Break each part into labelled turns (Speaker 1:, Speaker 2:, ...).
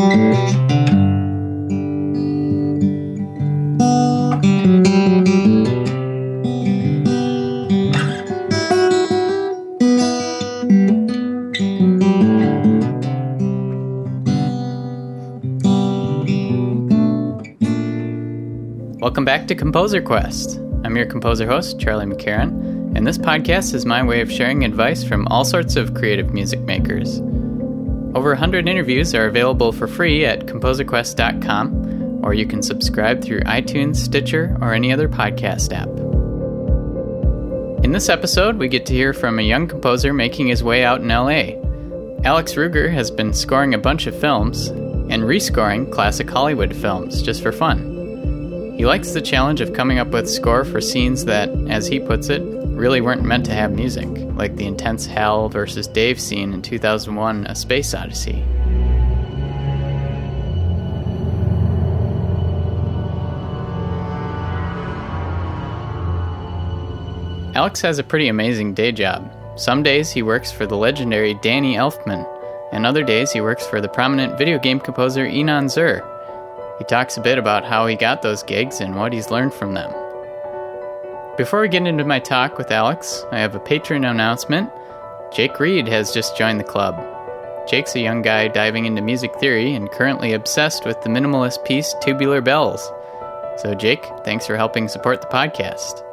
Speaker 1: Welcome back to Composer Quest. I'm your composer host, Charlie McCarron, and this podcast is my way of sharing advice from all sorts of creative music makers. Over 100 interviews are available for free at composerquest.com, or you can subscribe through iTunes, Stitcher, or any other podcast app. In this episode, we get to hear from a young composer making his way out in LA. Alex Ruger has been scoring a bunch of films and rescoring classic Hollywood films just for fun. He likes the challenge of coming up with score for scenes that, as he puts it, really weren't meant to have music, like the intense Hal versus Dave scene in 2001 A Space Odyssey. Alex has a pretty amazing day job. Some days he works for the legendary Danny Elfman, and other days he works for the prominent video game composer Inon Zur. He talks a bit about how he got those gigs and what he's learned from them. Before we get into my talk with Alex, I have a patron announcement. Jake Reed has just joined the club. Jake's a young guy diving into music theory and currently obsessed with the minimalist piece Tubular Bells. So, Jake, thanks for helping support the podcast.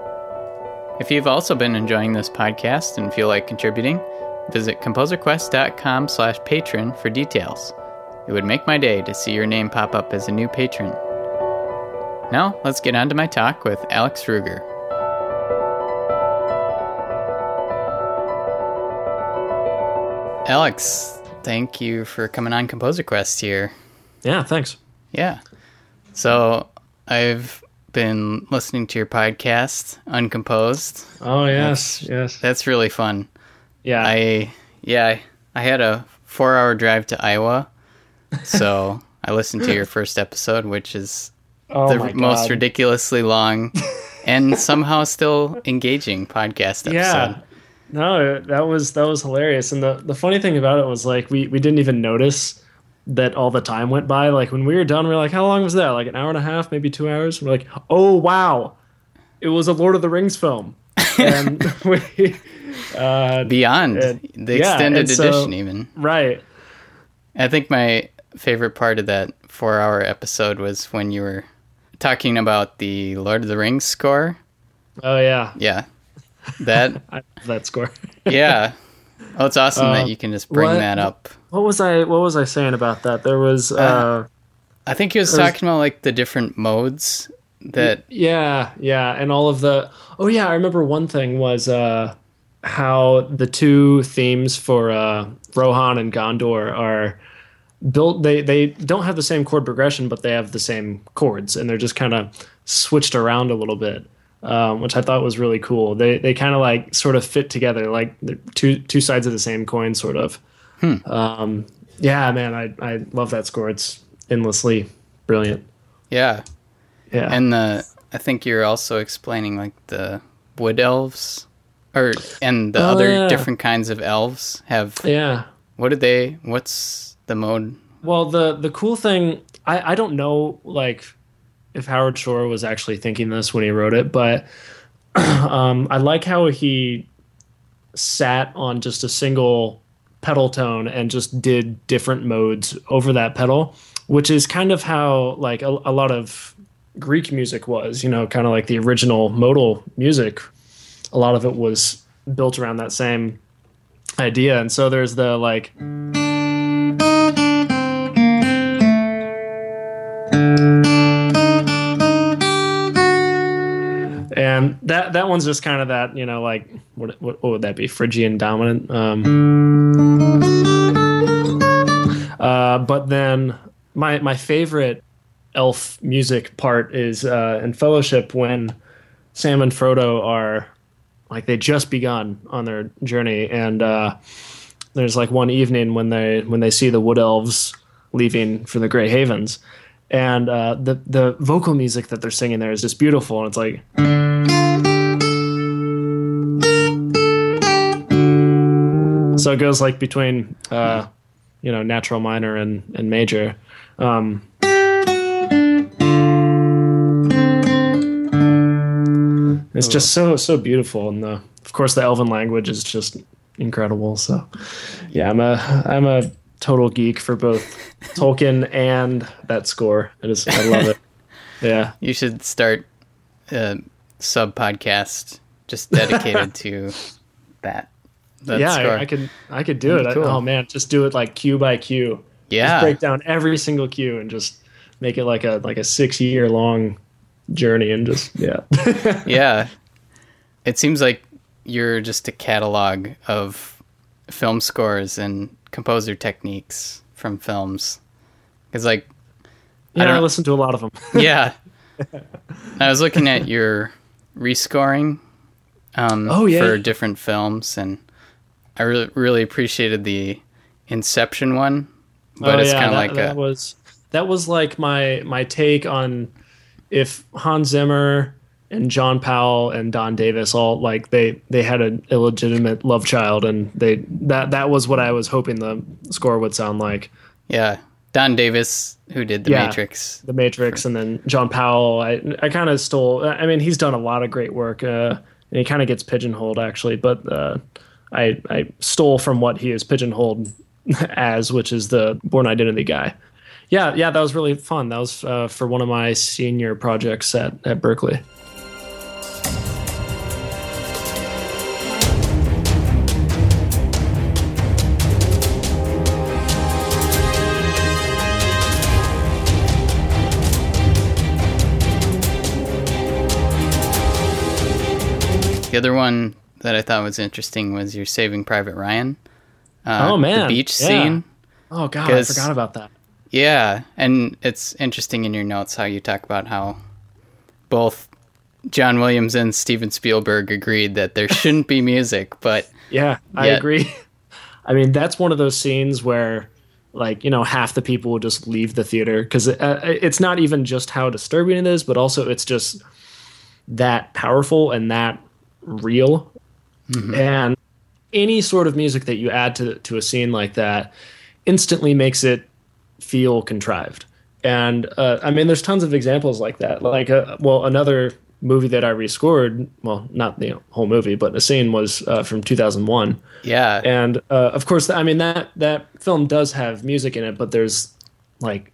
Speaker 1: If you've also been enjoying this podcast and feel like contributing, visit composerquest.com slash patron for details. It would make my day to see your name pop up as a new patron. Now, let's get on to my talk with Alex Ruger. Alex, thank you for coming on Composer Quest here.
Speaker 2: Yeah, thanks.
Speaker 1: Yeah. So, I've been listening to your podcast, Uncomposed.
Speaker 2: Oh, yes,
Speaker 1: that's,
Speaker 2: yes.
Speaker 1: That's really fun.
Speaker 2: Yeah.
Speaker 1: I yeah, I had a 4-hour drive to Iowa so I listened to your first episode, which is
Speaker 2: oh
Speaker 1: the most ridiculously long and somehow still engaging podcast episode.
Speaker 2: Yeah. No, that was that was hilarious. And the, the funny thing about it was like we, we didn't even notice that all the time went by. Like when we were done, we are like, how long was that? Like an hour and a half, maybe two hours. We're like, oh wow, it was a Lord of the Rings film. and we
Speaker 1: uh, beyond and, the extended yeah, edition, even
Speaker 2: right.
Speaker 1: I think my favorite part of that four hour episode was when you were talking about the Lord of the Rings score.
Speaker 2: Oh yeah.
Speaker 1: Yeah. That
Speaker 2: that score.
Speaker 1: yeah. Oh, it's awesome uh, that you can just bring
Speaker 2: what,
Speaker 1: that up.
Speaker 2: What was I what was I saying about that? There was uh, uh
Speaker 1: I think he was talking was, about like the different modes that
Speaker 2: Yeah, yeah, and all of the Oh yeah, I remember one thing was uh how the two themes for uh Rohan and Gondor are built they they don't have the same chord progression but they have the same chords and they're just kind of switched around a little bit um, which i thought was really cool. They they kind of like sort of fit together like two two sides of the same coin sort of.
Speaker 1: Hmm.
Speaker 2: um, yeah man i i love that score. It's endlessly brilliant.
Speaker 1: Yeah.
Speaker 2: Yeah.
Speaker 1: And the i think you're also explaining like the wood elves or and the oh, other yeah. different kinds of elves have
Speaker 2: yeah.
Speaker 1: what did they what's the mode?
Speaker 2: Well, the the cool thing, I I don't know like if Howard Shore was actually thinking this when he wrote it, but um, I like how he sat on just a single pedal tone and just did different modes over that pedal, which is kind of how like a, a lot of Greek music was, you know, kind of like the original modal music. A lot of it was built around that same idea. And so there's the like that that one's just kind of that you know like what what, what would that be? Phrygian dominant um, uh, but then my my favorite elf music part is uh, in Fellowship when Sam and Frodo are like they just begun on their journey and uh, there's like one evening when they when they see the wood elves leaving for the Grey Havens and uh, the the vocal music that they're singing there is just beautiful and it's like so it goes like between uh, you know natural minor and and major. Um, it's just so so beautiful, and the of course the Elven language is just incredible. So yeah, I'm a I'm a total geek for both Tolkien and that score. I just I love it. Yeah,
Speaker 1: You should start a sub podcast just dedicated to that. That
Speaker 2: yeah. I, I could I could do it. I- oh man, just do it like cue by cue.
Speaker 1: yeah.
Speaker 2: Just break down every single cue and just make it like a like a six year long journey and just yeah.
Speaker 1: yeah. It seems like you're just a catalog of film scores and composer techniques from films. Because, like,
Speaker 2: yeah, I,
Speaker 1: don't-
Speaker 2: listen to a lot of them.
Speaker 1: yeah. I was looking at your rescoring um,
Speaker 2: Oh, yeah.
Speaker 1: for different films, and I really, really appreciated the Inception one. But
Speaker 2: oh,
Speaker 1: it's
Speaker 2: yeah,
Speaker 1: kind of like
Speaker 2: that
Speaker 1: a.
Speaker 2: was that was like my my take on if Hans Zimmer and John Powell and Don Davis all like they they had an illegitimate love child and they that that was what I was hoping the score would sound like.
Speaker 1: Yeah. Don Davis, who did The
Speaker 2: Yeah.
Speaker 1: Matrix.
Speaker 2: The Matrix and then John Powell. I I kind of stole. I mean, he's done a lot of great work, uh, and he kind of gets pigeonholed actually. But uh, I I stole from what he is pigeonholed as, which is the Bourne Identity guy. Yeah, yeah, that was really fun. That was uh, for one of my senior projects at at Berklee.
Speaker 1: The other one that I thought was interesting was your Saving Private Ryan. Uh,
Speaker 2: Oh, man.
Speaker 1: the beach
Speaker 2: Yeah.
Speaker 1: scene.
Speaker 2: Oh God, I forgot about that.
Speaker 1: Yeah, and it's interesting in your notes how you talk about how both John Williams and Steven Spielberg agreed that there shouldn't be music, but
Speaker 2: Yeah, I
Speaker 1: Yet-
Speaker 2: agree. I mean, that's one of those scenes where, like, you know, half the people will just leave the theater because it, uh, it's not even just how disturbing it is, but also it's just that powerful and that real. And any sort of music that you add to to a scene like that instantly makes it feel contrived. And uh, I mean, there's tons of examples like that. Like, uh, well, another movie that I rescored, well, not the whole movie, but a scene was uh, from 2001.
Speaker 1: yeah,
Speaker 2: And uh, of course, I mean that that film does have music in it, but there's like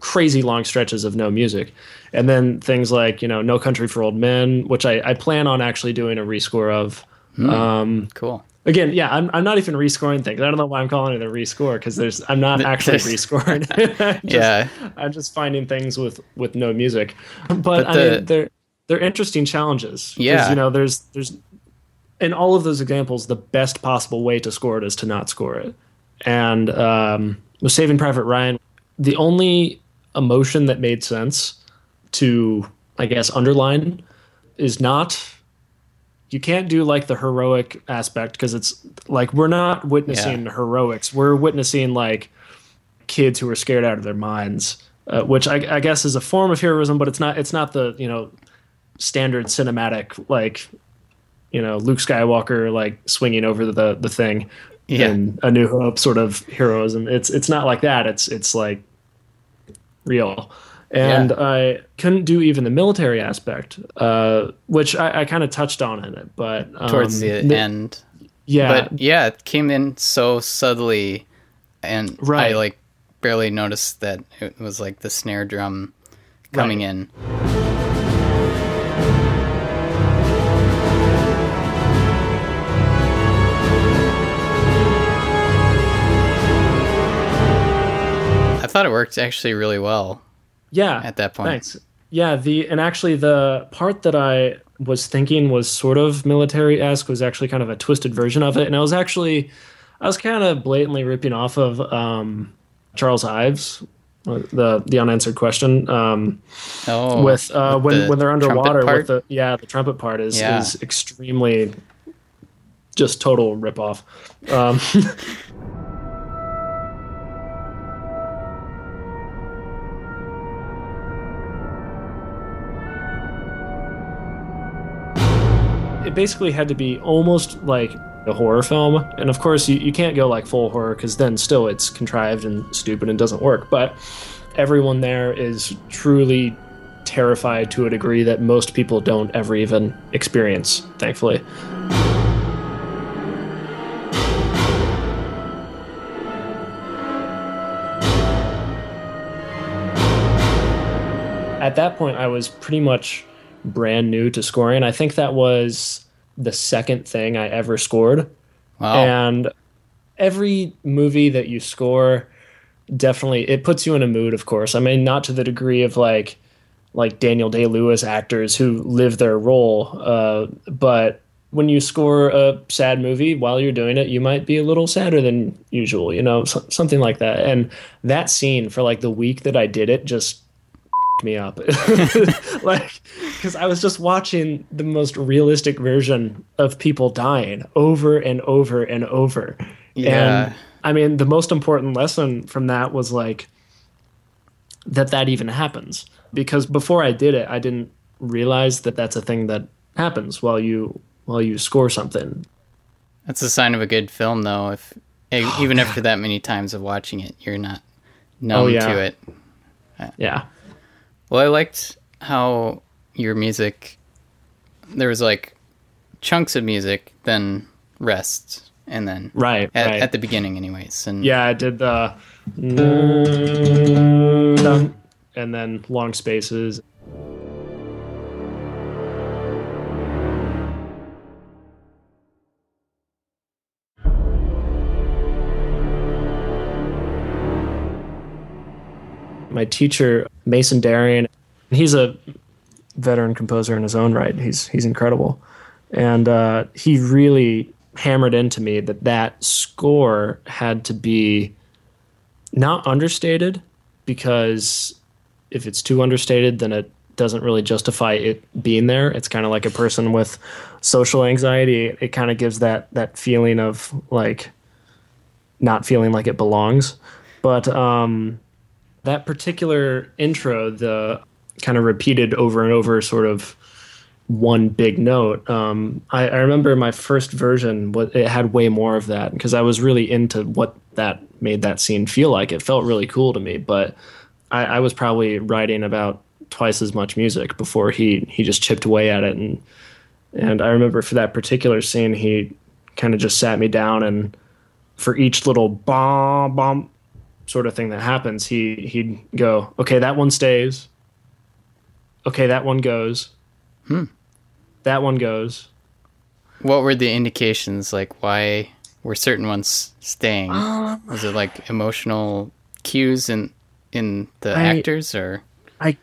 Speaker 2: crazy long stretches of no music, and then things like you know No Country for Old Men, which I, I plan on actually doing a rescore of. Um,
Speaker 1: cool.
Speaker 2: again, yeah, I'm, I'm not even rescoring things. I don't know why I'm calling it a rescore because there's I'm not actually rescoring. Just-
Speaker 1: Yeah.
Speaker 2: I'm just finding things with with no music. But,
Speaker 1: But
Speaker 2: I
Speaker 1: the-
Speaker 2: mean, they're they're interesting challenges.
Speaker 1: Yeah.
Speaker 2: you know, there's there's in all of those examples, the best possible way to score it is to not score it. And um, with Saving Private Ryan, the only emotion that made sense to, I guess, underline is not. You can't do like the heroic aspect because it's like we're not witnessing heroics. We're witnessing like kids who are scared out of their minds, uh, which I, I guess is a form of heroism, but it's not. It's not the you know standard cinematic like you know Luke Skywalker like swinging over the the thing
Speaker 1: Yeah.
Speaker 2: in A New Hope sort of heroism. It's it's not like that. It's it's like real. And
Speaker 1: Yeah.
Speaker 2: I couldn't do even the military aspect, uh, which I, I kind of touched on in it, but um,
Speaker 1: Towards the end.
Speaker 2: yeah,
Speaker 1: But yeah, it came in so subtly, and
Speaker 2: Right.
Speaker 1: I like barely noticed that it was like the snare drum coming
Speaker 2: Right.
Speaker 1: in. I thought it worked actually really well
Speaker 2: yeah,
Speaker 1: at that point.
Speaker 2: Thanks. Yeah, the and actually the part that I was thinking was sort of military esque was actually kind of a twisted version of it, and I was actually I was kind of blatantly ripping off of um, Charles Ives, uh, the the unanswered question. Um,
Speaker 1: Oh,
Speaker 2: with uh,
Speaker 1: with
Speaker 2: when
Speaker 1: the
Speaker 2: when they're underwater with the yeah the trumpet part is
Speaker 1: Yeah.
Speaker 2: is extremely just total rip off. Um, it basically had to be almost like a horror film. And of course, you, you can't go like full horror because then still it's contrived and stupid and doesn't work. But everyone there is truly terrified to a degree that most people don't ever even experience, thankfully. At that point, I was pretty much brand new to scoring. I think that was the second thing I ever scored.
Speaker 1: Wow.
Speaker 2: And every movie that you score definitely it puts you in a mood, of course. I mean, not to the degree of like like Daniel Day Lewis actors who live their role, uh, but when you score a sad movie while you're doing it, you might be a little sadder than usual, you know, so, something like that. And that scene for like the week that I did it just me up like because i was just watching the most realistic version of people dying over and over and over
Speaker 1: Yeah.
Speaker 2: and i mean the most important lesson from that was like that that even happens because before i did it i didn't realize that that's a thing that happens while you while you score something
Speaker 1: That's a sign of a good film, though. If e- oh, even after that many times of watching it, you're not oh, numb
Speaker 2: Oh, yeah.
Speaker 1: to it.
Speaker 2: yeah
Speaker 1: Well, I liked how your music. There was like chunks of music, then rest, and then
Speaker 2: right
Speaker 1: at,
Speaker 2: right
Speaker 1: at the beginning, anyways. And
Speaker 2: Yeah, I did the and then long spaces. My teacher, Mason Daring, he's a veteran composer in his own right. He's he's incredible, and uh, he really hammered into me that that score had to be not understated because if it's too understated, then it doesn't really justify it being there. It's kind of like a person with social anxiety. It kind of gives that that feeling of like not feeling like it belongs. But um, that particular intro, the kind of repeated over and over, sort of one big note. Um, I, I remember my first version, it had way more of that because I was really into what that made that scene feel like. It felt really cool to me, but I, I was probably writing about twice as much music before he he just chipped away at it and and I remember for that particular scene he kind of just sat me down and for each little bomb bomb sort of thing that happens he he'd go okay that one stays okay that one goes that one goes
Speaker 1: what were the indications? Like, why were certain ones staying?
Speaker 2: Um,
Speaker 1: Was it like emotional cues in in the
Speaker 2: I-
Speaker 1: actors, or
Speaker 2: I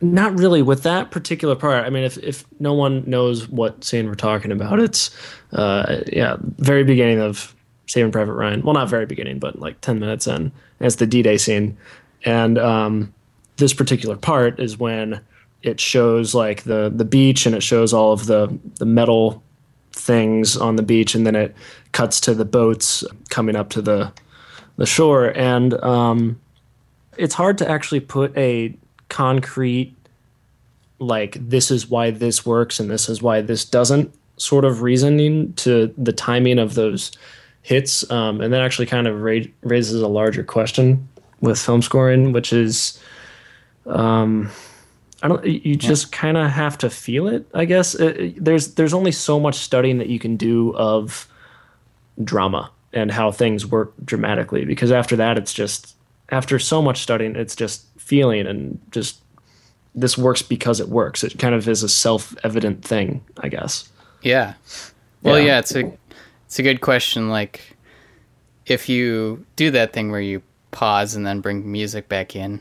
Speaker 2: not really with that particular part. I mean, if if no one knows what scene we're talking about, it's uh, yeah, very beginning of Saving Private Ryan. Well, not very beginning, but like ten minutes in, as the D Day scene, and um, this particular part is when it shows like the the beach and it shows all of the the metal things on the beach, and then it cuts to the boats coming up to the the shore, and um, it's hard to actually put a concrete like this is why this works and this is why this doesn't sort of reasoning to the timing of those hits um, and that actually kind of ra- raises a larger question with film scoring which is um, I don't. You just kind of have to feel it, I guess. Uh, uh, there's there's only so much studying that you can do of drama and how things work dramatically, because after that, it's just after so much studying, it's just feeling and just this works because it works. It kind of is a self evident thing, I guess.
Speaker 1: yeah? Well,
Speaker 2: Yeah.
Speaker 1: yeah, it's a it's a good question. Like, if you do that thing where you pause and then bring music back in,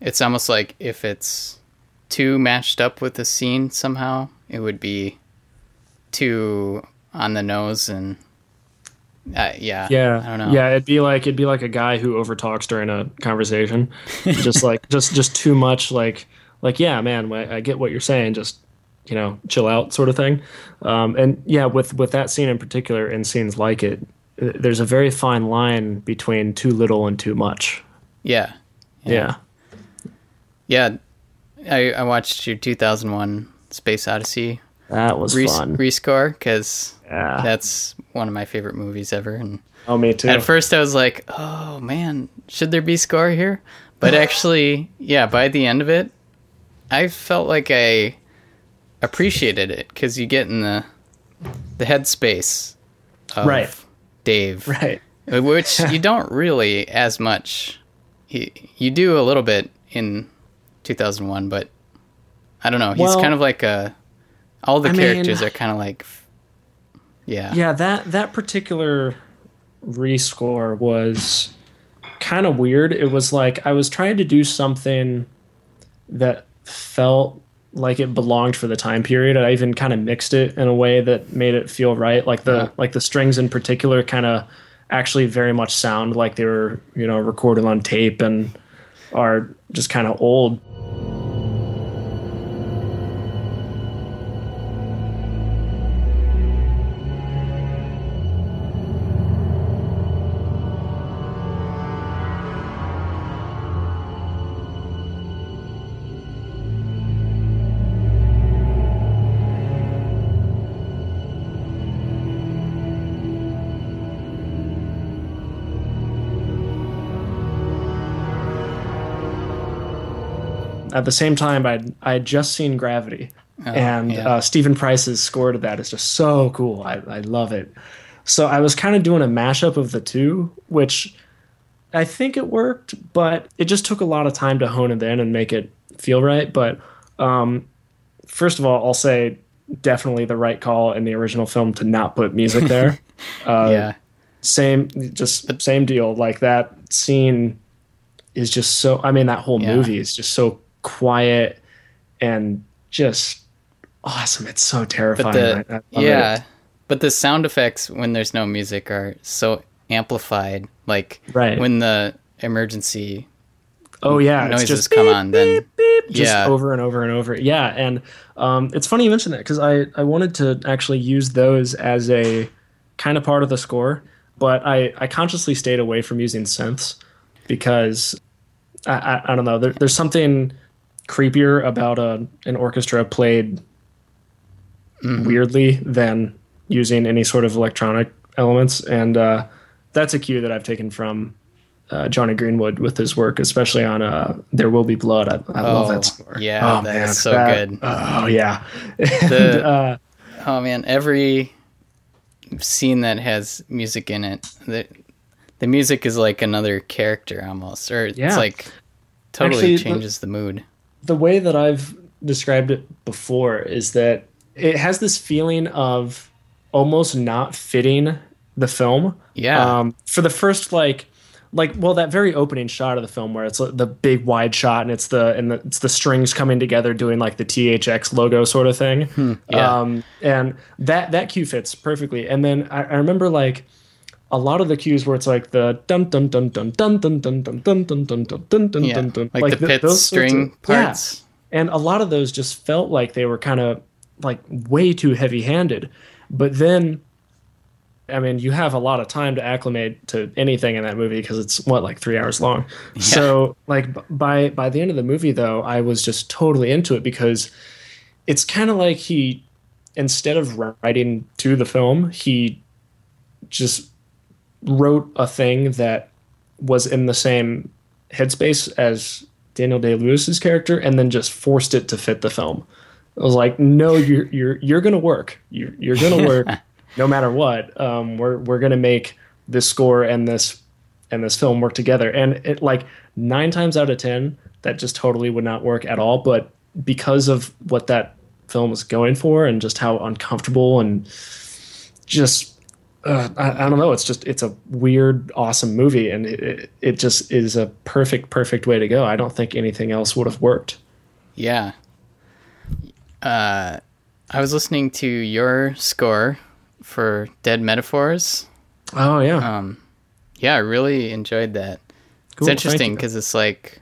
Speaker 1: it's almost like if it's too matched up with the scene somehow, it would be too on the nose and uh, yeah,
Speaker 2: Yeah,
Speaker 1: I don't know.
Speaker 2: Yeah, it'd be like it'd be like a guy who overtalks during a conversation, just like just just too much. Like like yeah, man, I, I get what you're saying. Just you know, chill out, sort of thing. Um, and yeah, with with that scene in particular, and scenes like it, there's a very fine line between too little and too much.
Speaker 1: yeah,
Speaker 2: Yeah,
Speaker 1: yeah. I I watched your 2001 Space Odyssey
Speaker 2: That was
Speaker 1: re-
Speaker 2: fun.
Speaker 1: rescore because
Speaker 2: Yeah.
Speaker 1: that's one of my favorite movies ever. And
Speaker 2: oh, me too.
Speaker 1: at first, I was like, "Oh man, should there be score here?" But actually, yeah, by the end of it, I felt like I appreciated it because you get in the the headspace of
Speaker 2: Right.
Speaker 1: Dave,
Speaker 2: right.
Speaker 1: Uh, which you don't really as much. You, you do a little bit in 2001, but I don't know. He's
Speaker 2: Well,
Speaker 1: kind of like a. All the
Speaker 2: I mean-
Speaker 1: characters are kind of like. Yeah.
Speaker 2: Yeah, that that particular rescore was kind of weird. It was like I was trying to do something that felt like it belonged for the time period. I even kind of mixed it in a way that made it feel right. Like the
Speaker 1: Yeah.
Speaker 2: like the strings in particular kind of actually very much sound like they were, you know, recorded on tape and are just kind of old. At the same time, I'd I had just seen Gravity, and
Speaker 1: yeah.
Speaker 2: uh, Steven Price's score to that is just so cool. I, I love it. So I was kind of doing a mashup of the two, which I think it worked, but it just took a lot of time to hone it in and make it feel right. But um, first of all, I'll say definitely the right call in the original film to not put music there. uh,
Speaker 1: yeah.
Speaker 2: same just same deal like that scene is just so i mean that whole
Speaker 1: Yeah.
Speaker 2: movie is just so quiet and just awesome it's so terrifying
Speaker 1: But the
Speaker 2: I- I
Speaker 1: yeah,
Speaker 2: it.
Speaker 1: but the sound effects when there's no music are so amplified. Like
Speaker 2: Right.
Speaker 1: when the emergency
Speaker 2: oh yeah it's
Speaker 1: noises
Speaker 2: just
Speaker 1: come
Speaker 2: beep,
Speaker 1: on, then
Speaker 2: beep,
Speaker 1: yeah.
Speaker 2: over and over and over yeah and um, it's funny you mentioned that because I, I wanted to actually use those as a kind of part of the score but I, I consciously stayed away from using synths because I, I, I don't know there, there's something creepier about a, an orchestra played weirdly than using any sort of electronic elements and uh, that's a cue that I've taken from uh, Jonny Greenwood with his work, especially on uh, "There Will Be Blood." I, I love
Speaker 1: Oh,
Speaker 2: that score.
Speaker 1: yeah, that is so good.
Speaker 2: Oh yeah,
Speaker 1: The-
Speaker 2: and, uh,
Speaker 1: Oh man, every scene that has music in it, the the music is like another character almost, or
Speaker 2: Yeah.
Speaker 1: it's like totally
Speaker 2: Actually, the-
Speaker 1: changes the mood.
Speaker 2: The way that I've described it before is that it has this feeling of almost not fitting the film.
Speaker 1: Yeah.
Speaker 2: Um, for the first like like well that very opening shot of the film where it's the big wide shot and it's the and the, it's the strings coming together doing like the THX logo sort of thing.
Speaker 1: Hmm, yeah.
Speaker 2: Um, and that that cue fits perfectly. And then I, I remember like a lot of the cues where it's like the dun dun dun dun dun dun dun dun dun dun dun dun dun dun
Speaker 1: Yeah,
Speaker 2: dun dun
Speaker 1: like, the pit string parts.
Speaker 2: And a lot of those just felt like they were kind of like way too heavy handed. But then, I mean, you have a lot of time to acclimate to anything in that movie because it's what, like three hours long. So, like, b- by, by the end of the movie, though, I was just totally into it because it's kind of like he, instead of writing to the film, he just wrote a thing that was in the same headspace as Daniel Day Lewis's character, and then just forced it to fit the film. I was like, no, you're you're you're gonna work. You're you're gonna work no matter what. Um, we're we're gonna make this score and this and this film work together. And it like nine times out of ten, that just totally would not work at all. But because of what that film was going for, and just how uncomfortable and just uh, I, I don't know. It's just it's a weird, awesome movie, and it, it just is a perfect, perfect way to go. I don't think anything else would have worked.
Speaker 1: Yeah. Uh, I was listening to your score for Dead Metaphors.
Speaker 2: Oh yeah,
Speaker 1: Um, yeah, I really enjoyed that.
Speaker 2: Cool,
Speaker 1: it's interesting because it's like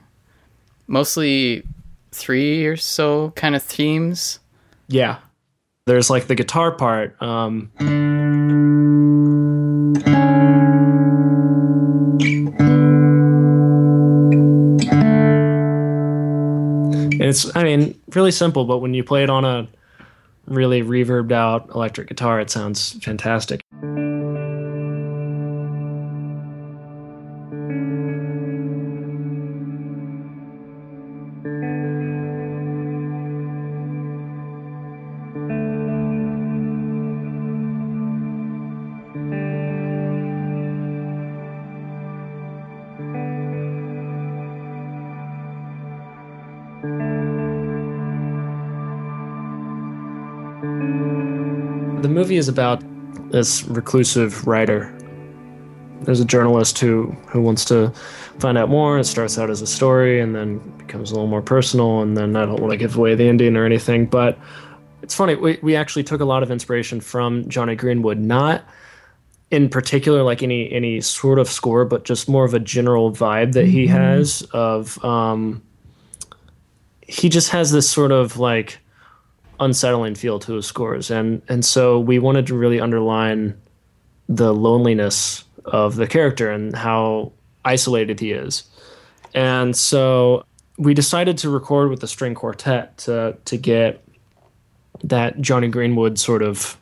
Speaker 1: mostly three or so kind of themes.
Speaker 2: yeah. There's like the guitar part. Um, and it's I mean really simple, but when you play it on a really reverbed out electric guitar. It sounds fantastic. Movie is about this reclusive writer. There's a journalist who, who wants to find out more. It starts out as a story and then becomes a little more personal. And then I don't want to give away the ending or anything, but it's funny. We, we actually took a lot of inspiration from Jonny Greenwood, not in particular like any any sort of score, but just more of a general vibe that he has of um, he just has this sort of like unsettling feel to his scores. And and so we wanted to really underline the loneliness of the character and how isolated he is. And so we decided to record with the string quartet to to get that Jonny Greenwood sort of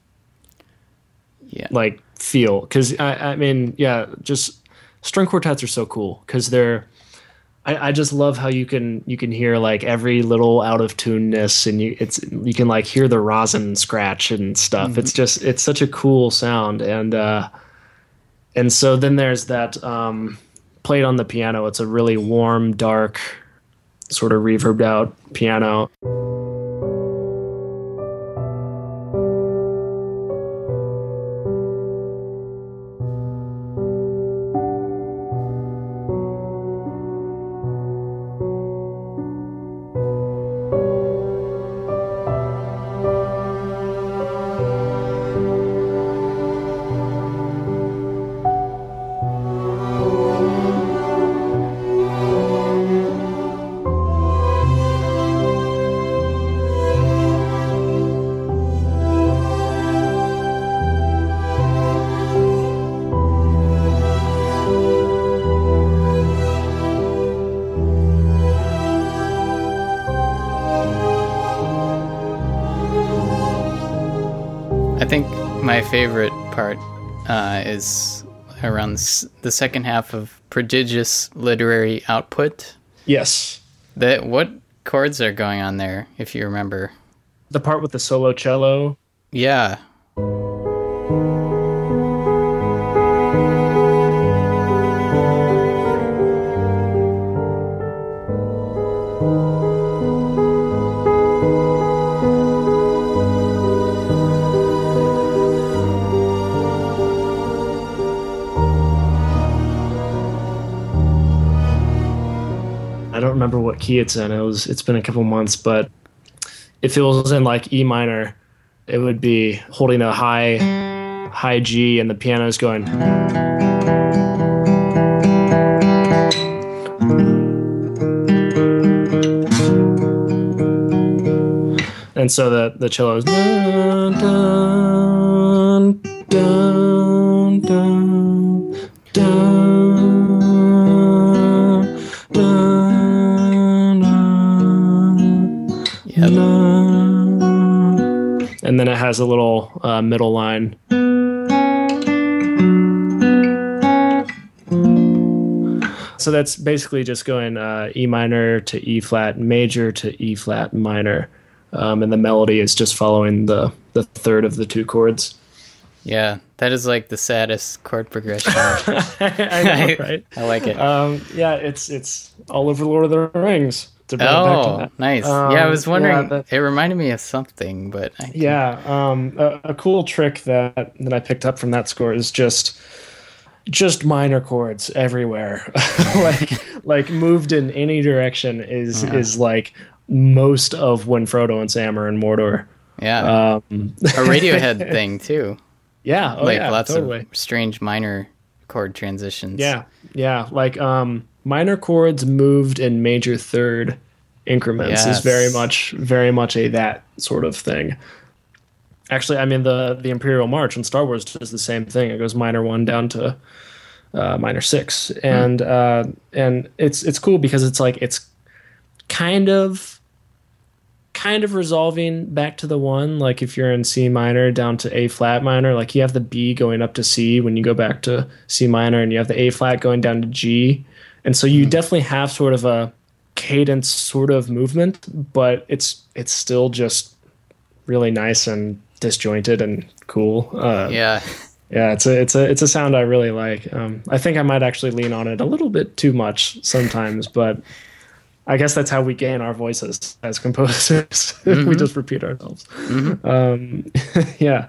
Speaker 1: Yeah.
Speaker 2: like feel. Because I, I mean yeah just string quartets are so cool because they're I, I just love how you can you can hear like every little out of tuneness and you it's you can like hear the rosin scratch and stuff. It's just it's such a cool sound and uh and so then there's that um played on the piano. It's a really warm dark sort of reverbed out piano
Speaker 1: favorite part uh, is around the, the second half of prodigious literary output.
Speaker 2: yes
Speaker 1: That what chords are going on there, if you remember?
Speaker 2: the part with the solo cello
Speaker 1: Yeah,
Speaker 2: key it's in. It was it's been a couple months, but if it was in like E minor, it would be holding a high high G and the piano's going and so the the cello is dun, dun, dun, and then it has a little uh, middle line. So that's basically just going uh, E minor to E flat major to E flat minor, um, and the melody is just following the the third of the two chords.
Speaker 1: Yeah, that is like the saddest chord progression.
Speaker 2: I know, right?
Speaker 1: I like it.
Speaker 2: Um, yeah, it's it's all over Lord of the Rings. To bring it back to
Speaker 1: oh,
Speaker 2: that.
Speaker 1: nice.
Speaker 2: Um,
Speaker 1: yeah, I was wondering.
Speaker 2: yeah,
Speaker 1: it reminded me of something, but I,
Speaker 2: Yeah, um, a, a cool trick that that I picked up from that score is just just minor chords everywhere, like like moved in any direction is
Speaker 1: Uh-huh.
Speaker 2: is like most of when Frodo and Sam are in Mordor.
Speaker 1: yeah,
Speaker 2: Um,
Speaker 1: a Radiohead thing too.
Speaker 2: yeah, oh
Speaker 1: like
Speaker 2: yeah,
Speaker 1: lots
Speaker 2: totally.
Speaker 1: of strange minor chord transitions.
Speaker 2: Yeah, yeah, like um, minor chords moved in major third increments
Speaker 1: Yes.
Speaker 2: is very much very much a that sort of thing. Actually, I mean the the Imperial March in Star Wars does the same thing. It goes minor one down to uh, minor six, and uh, and it's it's cool because it's like it's kind of kind of resolving back to the one. Like if you're in C minor down to A flat minor, like you have the B going up to C when you go back to C minor, and you have the A flat going down to G. And so you definitely have sort of a cadence sort of movement, but it's it's still just really nice and disjointed and cool. Uh,
Speaker 1: Yeah.
Speaker 2: yeah, it's a it's a it's a sound I really like. Um, I think I might actually lean on it a little bit too much sometimes, but I guess that's how we gain our voices as composers. we just repeat ourselves. Um, yeah.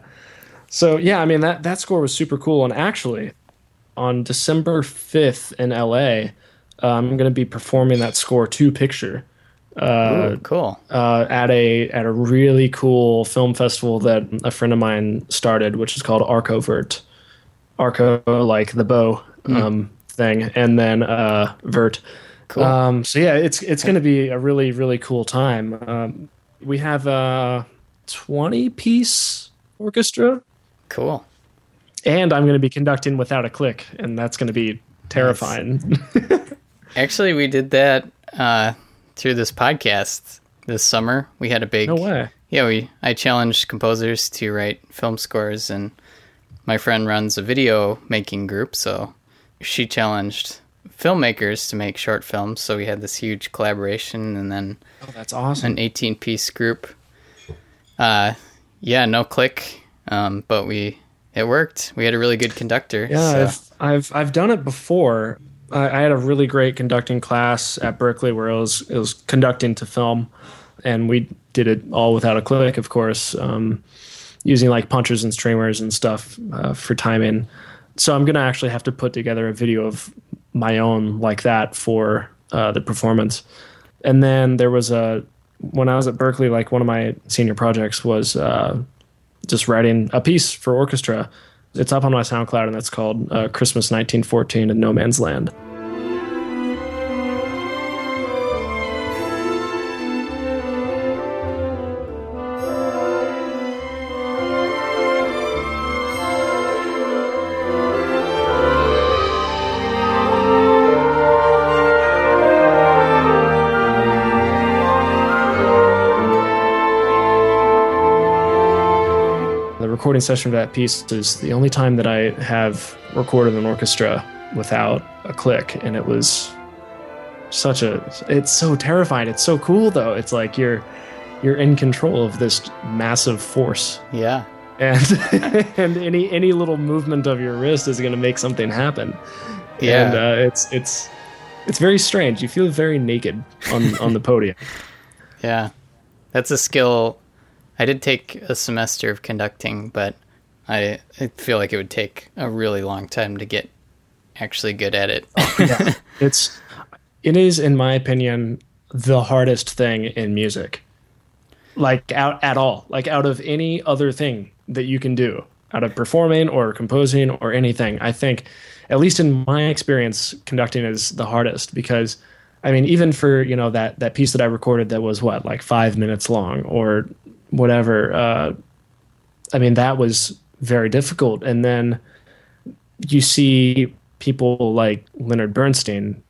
Speaker 2: So yeah, I mean that that score was super cool, and actually, on December fifth in LA, uh, I'm going to be performing that score to picture
Speaker 1: Ooh, cool.
Speaker 2: uh, at a at a really cool film festival that a friend of mine started, which is called Arcovert. Arco like the bow um, thing, and then uh, Vert.
Speaker 1: Cool.
Speaker 2: Um, so yeah, it's it's going to be a really really cool time. Um, we have a twenty piece orchestra,
Speaker 1: cool.
Speaker 2: and I'm going to be conducting without a click, and that's going to be terrifying.
Speaker 1: Actually, we did that uh, through this podcast this summer. We had a big
Speaker 2: no way.
Speaker 1: Yeah, we I challenged composers to write film scores and my friend runs a video making group, so she challenged filmmakers to make short films, so we had this huge collaboration and then
Speaker 2: Oh, that's awesome.
Speaker 1: an 18 piece group. Uh yeah, no click. Um but we it worked. We had a really good conductor.
Speaker 2: Yeah,
Speaker 1: so-
Speaker 2: I've I've I've done it before. I, I had a really great conducting class at Berklee where it was it was conducting to film, and we did it all without a click, of course, um, using like punchers and streamers and stuff uh, for timing. So I'm gonna actually have to put together a video of my own like that for uh, the performance. And then there was a when I was at Berklee, like one of my senior projects was uh, just writing a piece for orchestra. It's up on my SoundCloud, and that's called uh, Christmas 1914 in No Man's Land. Recording session of that piece is the only time that I have recorded an orchestra without a click, and it was such a. It's so terrifying. It's so cool, though. It's like you're you're in control of this massive force,
Speaker 1: yeah.
Speaker 2: and and any any little movement of your wrist is going to make something happen.
Speaker 1: Yeah.
Speaker 2: and uh, it's it's it's very strange. You feel very naked on on the podium.
Speaker 1: Yeah. That's a skill I did take a semester of conducting, but I, I feel like it would take a really long time to get actually good at it.
Speaker 2: Oh, yeah. It's it is in my opinion the hardest thing in music. Like out at all. Like out of any other thing that you can do, out of performing or composing or anything. I think at least in my experience conducting is the hardest because I mean even for, you know, that that piece that I recorded that was what, like 5 minutes long or whatever uh I mean that was very difficult and then you see people like Leonard Bernstein,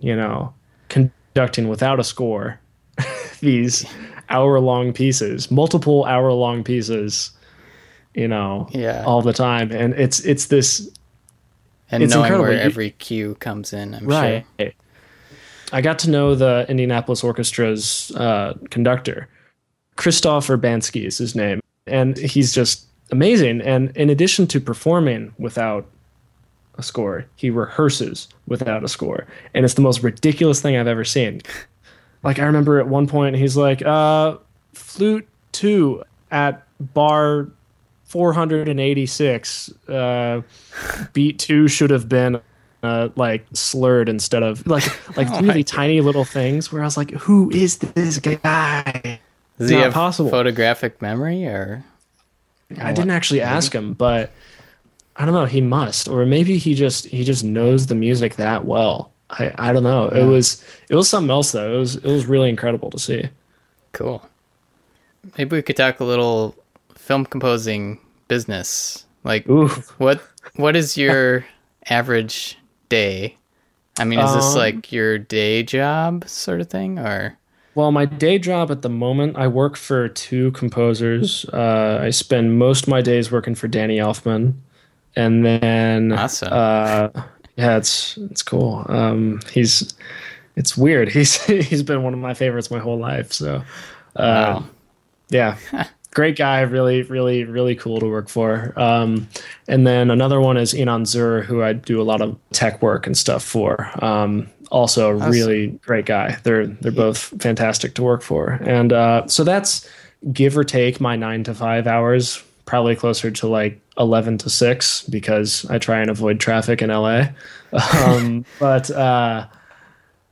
Speaker 2: you know, conducting without a score these hour long pieces, multiple hour long pieces, you know,
Speaker 1: Yeah.
Speaker 2: all the time. And it's it's this
Speaker 1: and
Speaker 2: It's
Speaker 1: knowing
Speaker 2: incredible.
Speaker 1: where every cue comes in, I'm
Speaker 2: right.
Speaker 1: sure.
Speaker 2: I got to know the Indianapolis Orchestra's uh, conductor, Christoph Urbanski is his name, and he's just amazing. And in addition to performing without a score, he rehearses without a score, and it's the most ridiculous thing I've ever seen. Like I remember at one point he's like, uh, "Flute two at bar 486. Uh, beat two should have been." Uh, like slurred instead of like like
Speaker 1: Oh
Speaker 2: really tiny little things where I was like, who is this guy?
Speaker 1: Does he
Speaker 2: Not
Speaker 1: have
Speaker 2: possible.
Speaker 1: photographic memory or
Speaker 2: I didn't actually ask him, but I don't know. He must, or maybe he just he just knows the music that well. I I don't know. It was it was something else though. It was it was really incredible to see.
Speaker 1: cool? Maybe we could talk a little film composing business. Like
Speaker 2: Ooh,
Speaker 1: what what is your average day? I mean, is this
Speaker 2: Um,
Speaker 1: like your day job sort of thing or
Speaker 2: Well, my day job at the moment, I work for two composers. Uh, I spend most of my days working for Danny Elfman, and then
Speaker 1: Awesome.
Speaker 2: uh, yeah, it's it's cool. Um, he's it's weird. He's he's been one of my favorites my whole life. So, uh,
Speaker 1: Wow.
Speaker 2: yeah, great guy. Really, really, really cool to work for. Um, and then another one is Inon Zur, who I do a lot of tech work and stuff for. Um, also, a really great guy. They're they're both fantastic to work for. And uh, so that's give or take my nine to five hours. Probably closer to like eleven to six because I try and avoid traffic in LA. Um, but uh,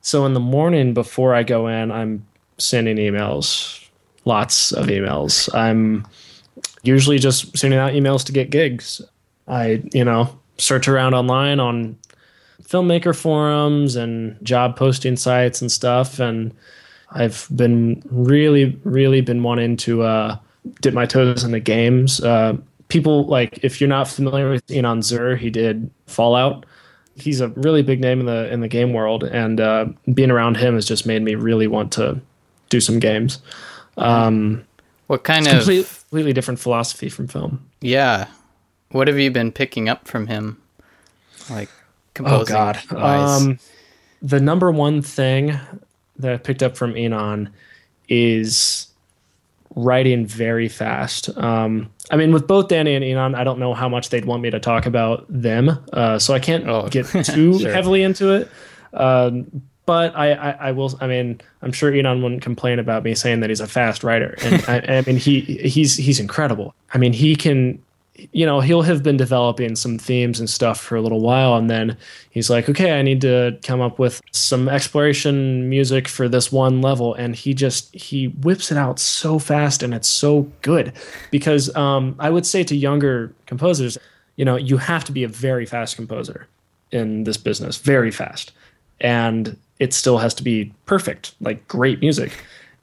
Speaker 2: so in the morning before I go in, I'm sending emails, lots of emails. I'm usually just sending out emails to get gigs. I, you know, search around online on filmmaker forums and job posting sites and stuff. And I've been really, really been wanting to uh, dip my toes in the games. Uh, people like, if you're not familiar with Inon Zur, he did Fallout. He's a really big name in the in the game world, and uh, being around him has just made me really want to do some games. Um,
Speaker 1: What kind of
Speaker 2: complete, completely different philosophy from film.
Speaker 1: yeah? What have you been picking up from him? Like composing
Speaker 2: Oh God. Um, the number one thing that I picked up from Inon is writing very fast. Um, I mean, with both Danny and Inon, I don't know how much they'd want me to talk about them, uh, so I can't
Speaker 1: Oh,
Speaker 2: get too
Speaker 1: sure.
Speaker 2: heavily into it. Um, but I, I, I will. I mean, I'm sure Inon wouldn't complain about me saying that he's a fast writer, and I, I mean, he he's he's incredible. I mean, he can you know, he'll have been developing some themes and stuff for a little while. And then he's like, okay, I need to come up with some exploration music for this one level. And he just, he whips it out so fast and it's so good. Because um, I would say to younger composers, you know, you have to be a very fast composer in this business, very fast. And it still has to be perfect, like great music.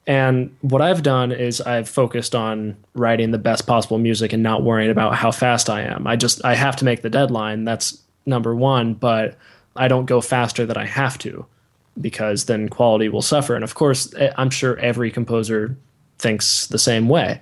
Speaker 2: And what I've done is I've focused on writing the best possible music and not worrying about how fast I am. I just I have to make the deadline. That's number 1, but I don't go faster than I have to because then quality will suffer. And of course, eh, I'm sure every composer thinks the same way.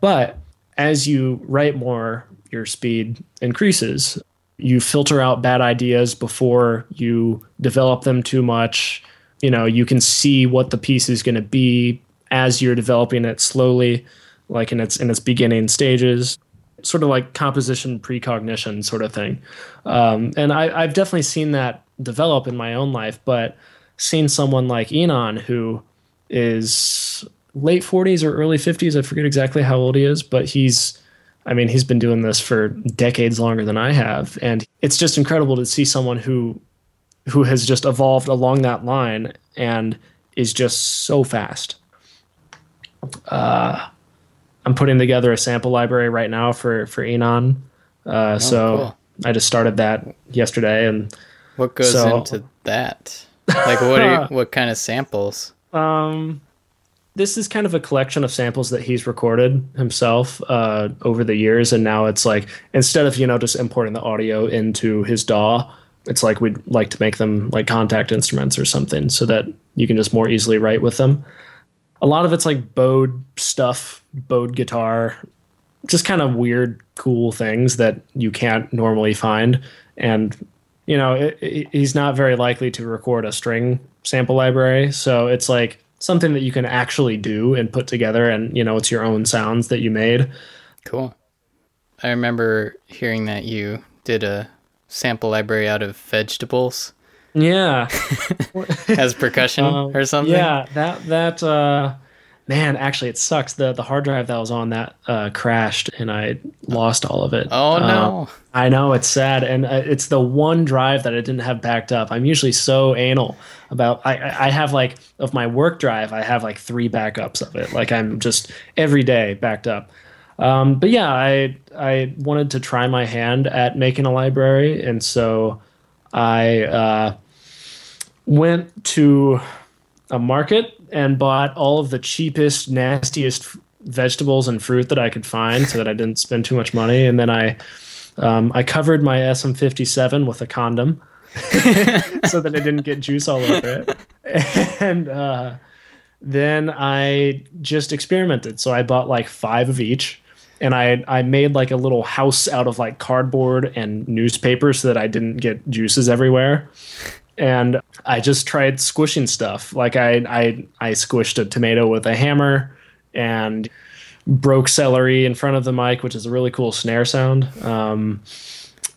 Speaker 2: But as you write more, your speed increases. You filter out bad ideas before you develop them too much you know you can see what the piece is going to be as you're developing it slowly like in its in its beginning stages. Sort of like composition precognition sort of thing. Um, and I, i've definitely seen that develop in my own life but seeing someone like Inon who is late 40s or early 50s i forget exactly how old he is but he's i mean he's been doing this for decades longer than i have. And it's just incredible to see someone who who has just evolved along that line and is just so fast. Uh, I'm putting together a sample library right now for for Inon. Uh, so
Speaker 1: cool.
Speaker 2: I just started that yesterday, and
Speaker 1: what goes
Speaker 2: so-
Speaker 1: into that? Like what are you, what kind of samples?
Speaker 2: um, this is kind of a collection of samples that he's recorded himself uh, over the years, and now it's like instead of you know just importing the audio into his DAW, it's like we'd like to make them like Kontakt instruments or something, so that you can just more easily write with them. A lot of it's like bowed stuff, bowed guitar, just kind of weird, cool things that you can't normally find, and you know it, it- he's not very likely to record a string sample library, so it's like something that you can actually do and put together, and you know it's your own sounds that you made.
Speaker 1: Cool. I remember hearing that you did a sample library out of vegetables
Speaker 2: Yeah,
Speaker 1: as percussion
Speaker 2: Um,
Speaker 1: or something.
Speaker 2: Yeah, that that uh man, actually it sucks. The the hard drive that was on that uh crashed and I lost all of it.
Speaker 1: Oh
Speaker 2: Uh,
Speaker 1: no.
Speaker 2: I know it's sad and uh, it's the one drive that I didn't have backed up. I'm usually so anal about I I have like of my work drive, I have like 3 backups of it. Like I'm just every day backed up. Um, but yeah, I I wanted to try my hand at making a library, and so I uh, went to a market and bought all of the cheapest, nastiest vegetables and fruit that I could find, so that I didn't spend too much money. And then I um, I covered my SM57 with a condom, so that I didn't get juice all over it. And uh, then I just experimented. So I bought like five of each and I I made like a little house out of like cardboard and newspaper so that I didn't get juices everywhere. And I just tried squishing stuff. Like I I I squished a tomato with a hammer and broke celery in front of the mic, which is a really cool snare sound. Um,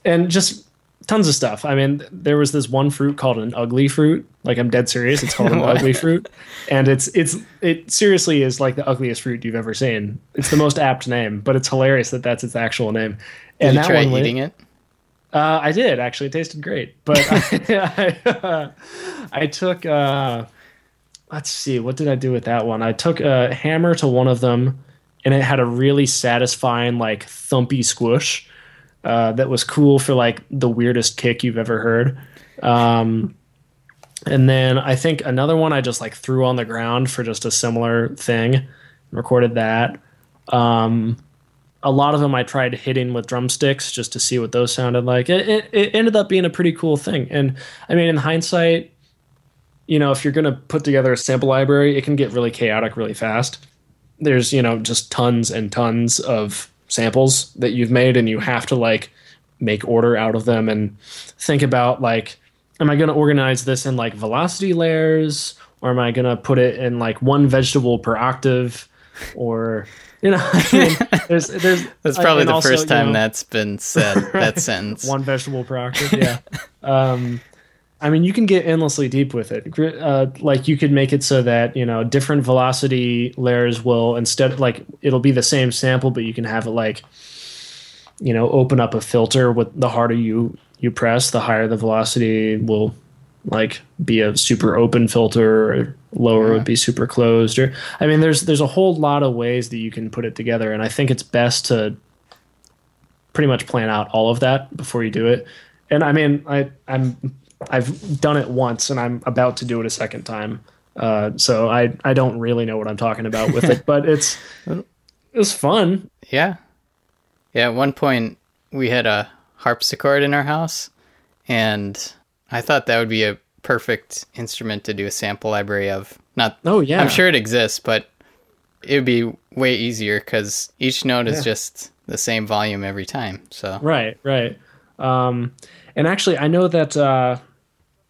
Speaker 2: and just tons of stuff. I mean, there was this one fruit called an ugly fruit. Like I'm dead serious. It's called an ugly fruit, and it's it's it seriously is like the ugliest fruit you've ever seen. It's the most apt name, but it's hilarious that that's its actual name.
Speaker 1: And Did you try eating it?
Speaker 2: Uh, I did actually. It tasted great, but I, I, uh, I took. Uh, let's see, what did I do with that one? I took a hammer to one of them, and it had a really satisfying like thumpy squish uh, that was cool for like the weirdest kick you've ever heard. Um, and then I think another one I just like threw on the ground for just a similar thing, and recorded that. Um, a lot of them I tried hitting with drumsticks just to see what those sounded like. It, it, it ended up being a pretty cool thing. And I mean, in hindsight, you know, if you're going to put together a sample library, it can get really chaotic really fast. There's, you know, just tons and tons of samples that you've made and you have to like make order out of them and think about like am i going to organize this in like velocity layers? Or am i going to put it in like one vegetable per octave? Or you know I mean, there's there's
Speaker 1: that's probably the also, first time you know, that's been said that sentence.
Speaker 2: One vegetable per octave yeah. Um I mean, you can get endlessly deep with it. Uh, like you could make it so that you know different velocity layers will instead like it'll be the same sample, but you can have it like you know open up a filter with the harder you you press, the higher the velocity will like be a super open filter or lower yeah. would be super closed or I mean there's there's a whole lot of ways that you can put it together and I think it's best to pretty much plan out all of that before you do it. And I mean I I'm I've done it once and I'm about to do it a second time. Uh, so I I don't really know what I'm talking about with it, but it's it was fun.
Speaker 1: Yeah, yeah. At one point, we had a harpsichord in our house, and I thought that would be a perfect instrument to do a sample library of. Not oh yeah, I'm sure it exists, but it would be way easier because each note is just the same volume every time. So
Speaker 2: right, right. Um, and actually, I know that uh,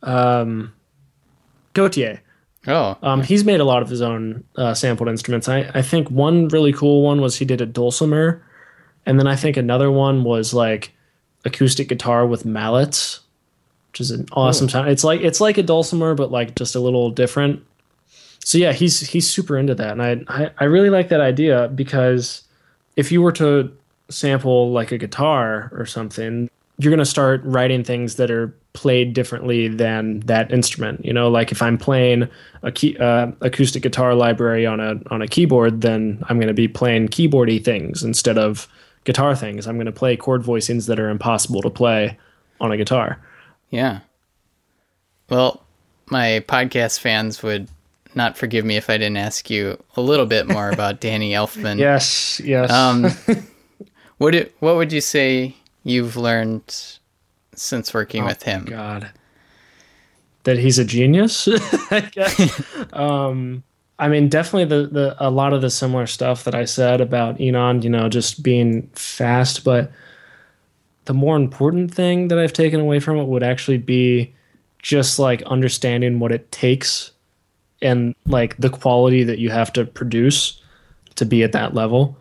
Speaker 2: um, Gautier.
Speaker 1: Oh,
Speaker 2: um, he's made a lot of his own uh, sampled instruments. I, I think one really cool one was he did a dulcimer, and then I think another one was like acoustic guitar with mallets, which is an awesome oh. sound. It's like it's like a dulcimer, but like just a little different. So yeah, he's he's super into that, and I I, I really like that idea because if you were to sample like a guitar or something, you're going to start writing things that are played differently than that instrument. You know, like if I'm playing a key, uh, acoustic guitar library on a on a keyboard, then I'm going to be playing keyboardy things instead of guitar things. I'm going to play chord voicings that are impossible to play on a guitar.
Speaker 1: Yeah. Well, my podcast fans would not forgive me if I didn't ask you a little bit more about Danny Elfman.
Speaker 2: yes, yes. Um,
Speaker 1: what it, what would you say you've learned since working oh, with him?
Speaker 2: God, that he's a genius. I guess. um, I mean, definitely the the a lot of the similar stuff that I said about Inon, you know, just being fast, but the more important thing that I've taken away from it would actually be just like understanding what it takes and like the quality that you have to produce to be at that level.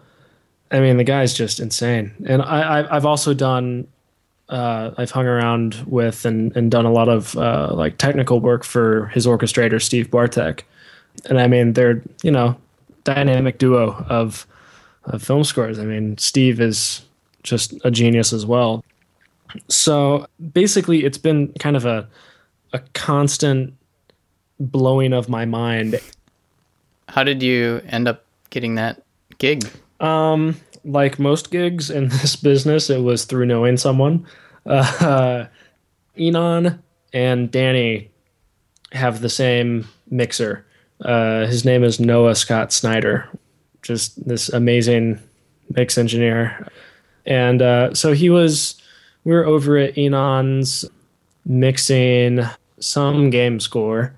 Speaker 2: I mean, the guy's just insane. And I, I have also done, uh, I've hung around with and, and done a lot of uh, like technical work for his orchestrator Steve Bartek, and I mean they're you know dynamic duo of, of film scores. I mean Steve is just a genius as well. So basically, it's been kind of a a constant blowing of my mind.
Speaker 1: How did you end up getting that gig?
Speaker 2: Um, like most gigs in this business, it was through knowing someone. Uh, Inon and Danny have the same mixer. Uh, his name is Noah Scott Snyder, just this amazing mix engineer. And uh, so he was, we were over at Inon's mixing some game score,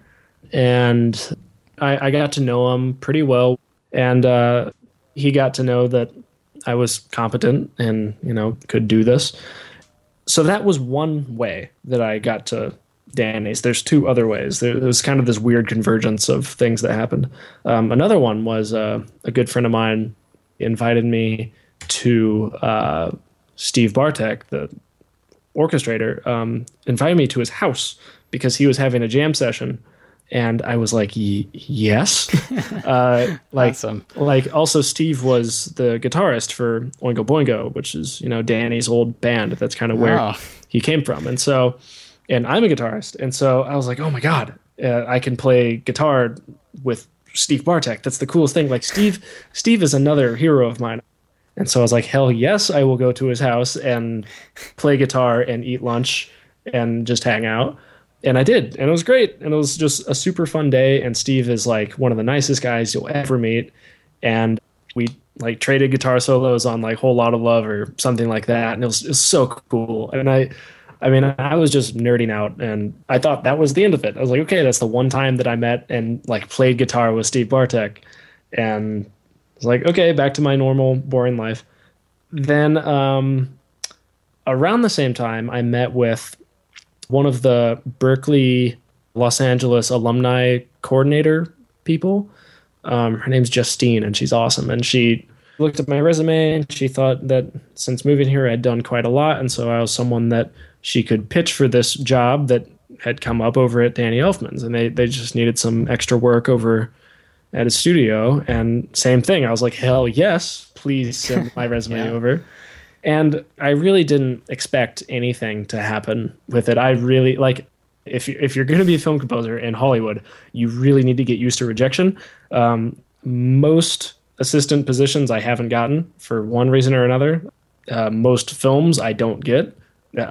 Speaker 2: and I, I got to know him pretty well, and uh, he got to know that I was competent and you know could do this. So that was one way that I got to Danny's. There's two other ways. There, there was kind of this weird convergence of things that happened. Um, another one was uh, a good friend of mine invited me to uh, Steve Bartek, the orchestrator, um, invited me to his house because he was having a jam session and I was like, yes. uh, like, awesome. like also Steve was the guitarist for Oingo Boingo, which is you know Danny's old band. That's kind of where wow. he came from, and so, and I'm a guitarist, and so I was like, oh my god, uh, I can play guitar with Steve Bartek. That's the coolest thing. Like Steve, Steve is another hero of mine. And so I was like, hell yes, I will go to his house and play guitar and eat lunch and just hang out and I did, and it was great, and it was just a super fun day. And Steve is like one of the nicest guys you'll ever meet, and we like traded guitar solos on like "Whole Lot of Love" or something like that, and it was, it was so cool. And I, I mean, I was just nerding out, and I thought that was the end of it. I was like, okay, that's the one time that I met and like played guitar with Steve Bartek, and I was like, okay, back to my normal boring life. Then, um, around the same time, I met with one of the Berklee Los Angeles alumni coordinator people. Um, her name's Justine, and she's awesome. And she looked at my resume and she thought that since moving here, I'd done quite a lot. And so I was someone that she could pitch for this job that had come up over at Danny Elfman's. And they, they just needed some extra work over at his studio. And same thing. I was like, hell yes, please send my resume yeah. over and I really didn't expect anything to happen with it. I really like if you, if you're going to be a film composer in Hollywood, you really need to get used to rejection. Um, most assistant positions I haven't gotten for one reason or another. Uh, most films I don't get.